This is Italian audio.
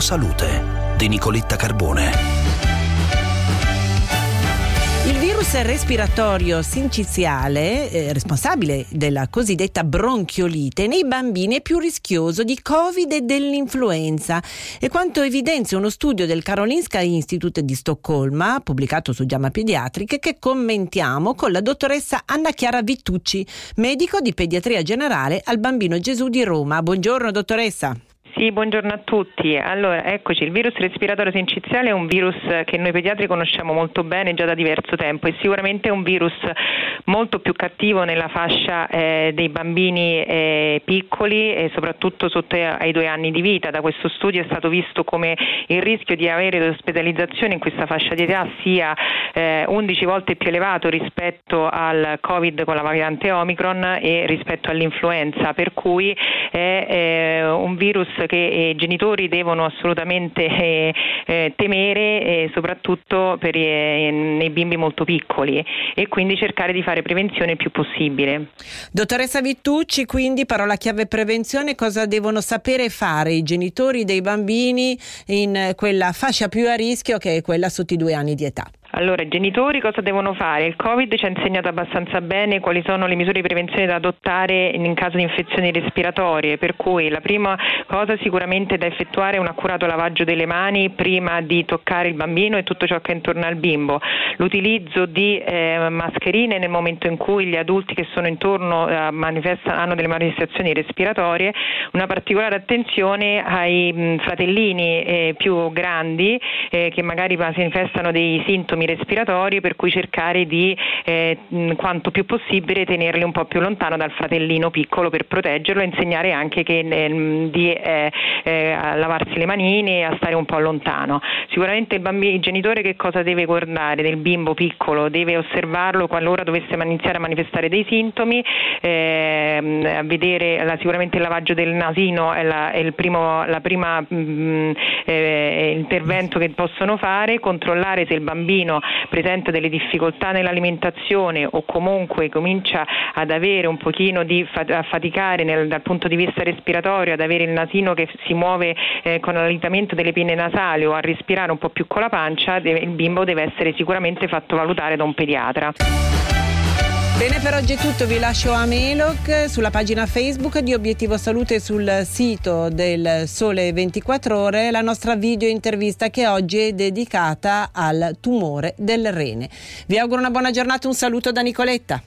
Salute di Nicoletta Carbone. Il virus respiratorio sinciziale, eh, responsabile della cosiddetta bronchiolite, nei bambini è più rischioso di Covid e dell'influenza. E quanto evidenzia uno studio del Karolinska Institute di Stoccolma, pubblicato su Giamma Pediatriche, che commentiamo con la dottoressa Anna Chiara Vittucci, medico di pediatria generale al Bambino Gesù di Roma. Buongiorno dottoressa. Sì, buongiorno a tutti. Allora, eccoci, il virus respiratorio sinciziale è un virus che noi pediatri conosciamo molto bene già da diverso tempo e sicuramente è un virus molto più cattivo nella fascia eh, dei bambini eh, piccoli e soprattutto sotto ai due anni di vita. Da questo studio è stato visto come il rischio di avere ospedalizzazione in questa fascia di età sia eh, 11 volte più elevato rispetto al Covid con la variante Omicron e rispetto all'influenza, per cui è eh, un virus che i genitori devono assolutamente eh, eh, temere eh, soprattutto per i, eh, nei bimbi molto piccoli e quindi cercare di fare prevenzione il più possibile. Dottoressa Vittucci, quindi parola chiave prevenzione, cosa devono sapere fare i genitori dei bambini in quella fascia più a rischio che è quella sotto i due anni di età? Allora, i genitori cosa devono fare? Il Covid ci ha insegnato abbastanza bene quali sono le misure di prevenzione da adottare in caso di infezioni respiratorie, per cui la prima cosa sicuramente da effettuare è un accurato lavaggio delle mani prima di toccare il bambino e tutto ciò che è intorno al bimbo, l'utilizzo di eh, mascherine nel momento in cui gli adulti che sono intorno eh, hanno delle manifestazioni respiratorie, una particolare attenzione ai mh, fratellini eh, più grandi eh, che magari manifestano dei sintomi sintomi respiratori per cui cercare di eh, quanto più possibile tenerli un po' più lontano dal fratellino piccolo per proteggerlo e insegnare anche che, eh, di eh, eh lavarsi le manine e a stare un po' lontano. Sicuramente il, bambino, il genitore che cosa deve guardare del bimbo piccolo? Deve osservarlo qualora dovesse iniziare a manifestare dei sintomi, ehm, vedere la, sicuramente il lavaggio del nasino è, la, è il primo la prima, mh, mm, eh, intervento che possono fare, controllare se il bambino bambino presenta delle difficoltà nell'alimentazione o comunque comincia ad avere un pochino di a faticare nel, dal punto di vista respiratorio, ad avere il nasino che si muove eh, con l'allitamento delle pinne nasali o a respirare un po' più con la pancia, deve, il bimbo deve essere sicuramente fatto valutare da un pediatra. Bene, per oggi è tutto. Vi lascio a Melog sulla pagina Facebook di Obiettivo Salute sul sito del Sole 24 Ore la nostra video intervista che oggi è dedicata al tumore del rene. Vi auguro una buona giornata, un saluto da Nicoletta.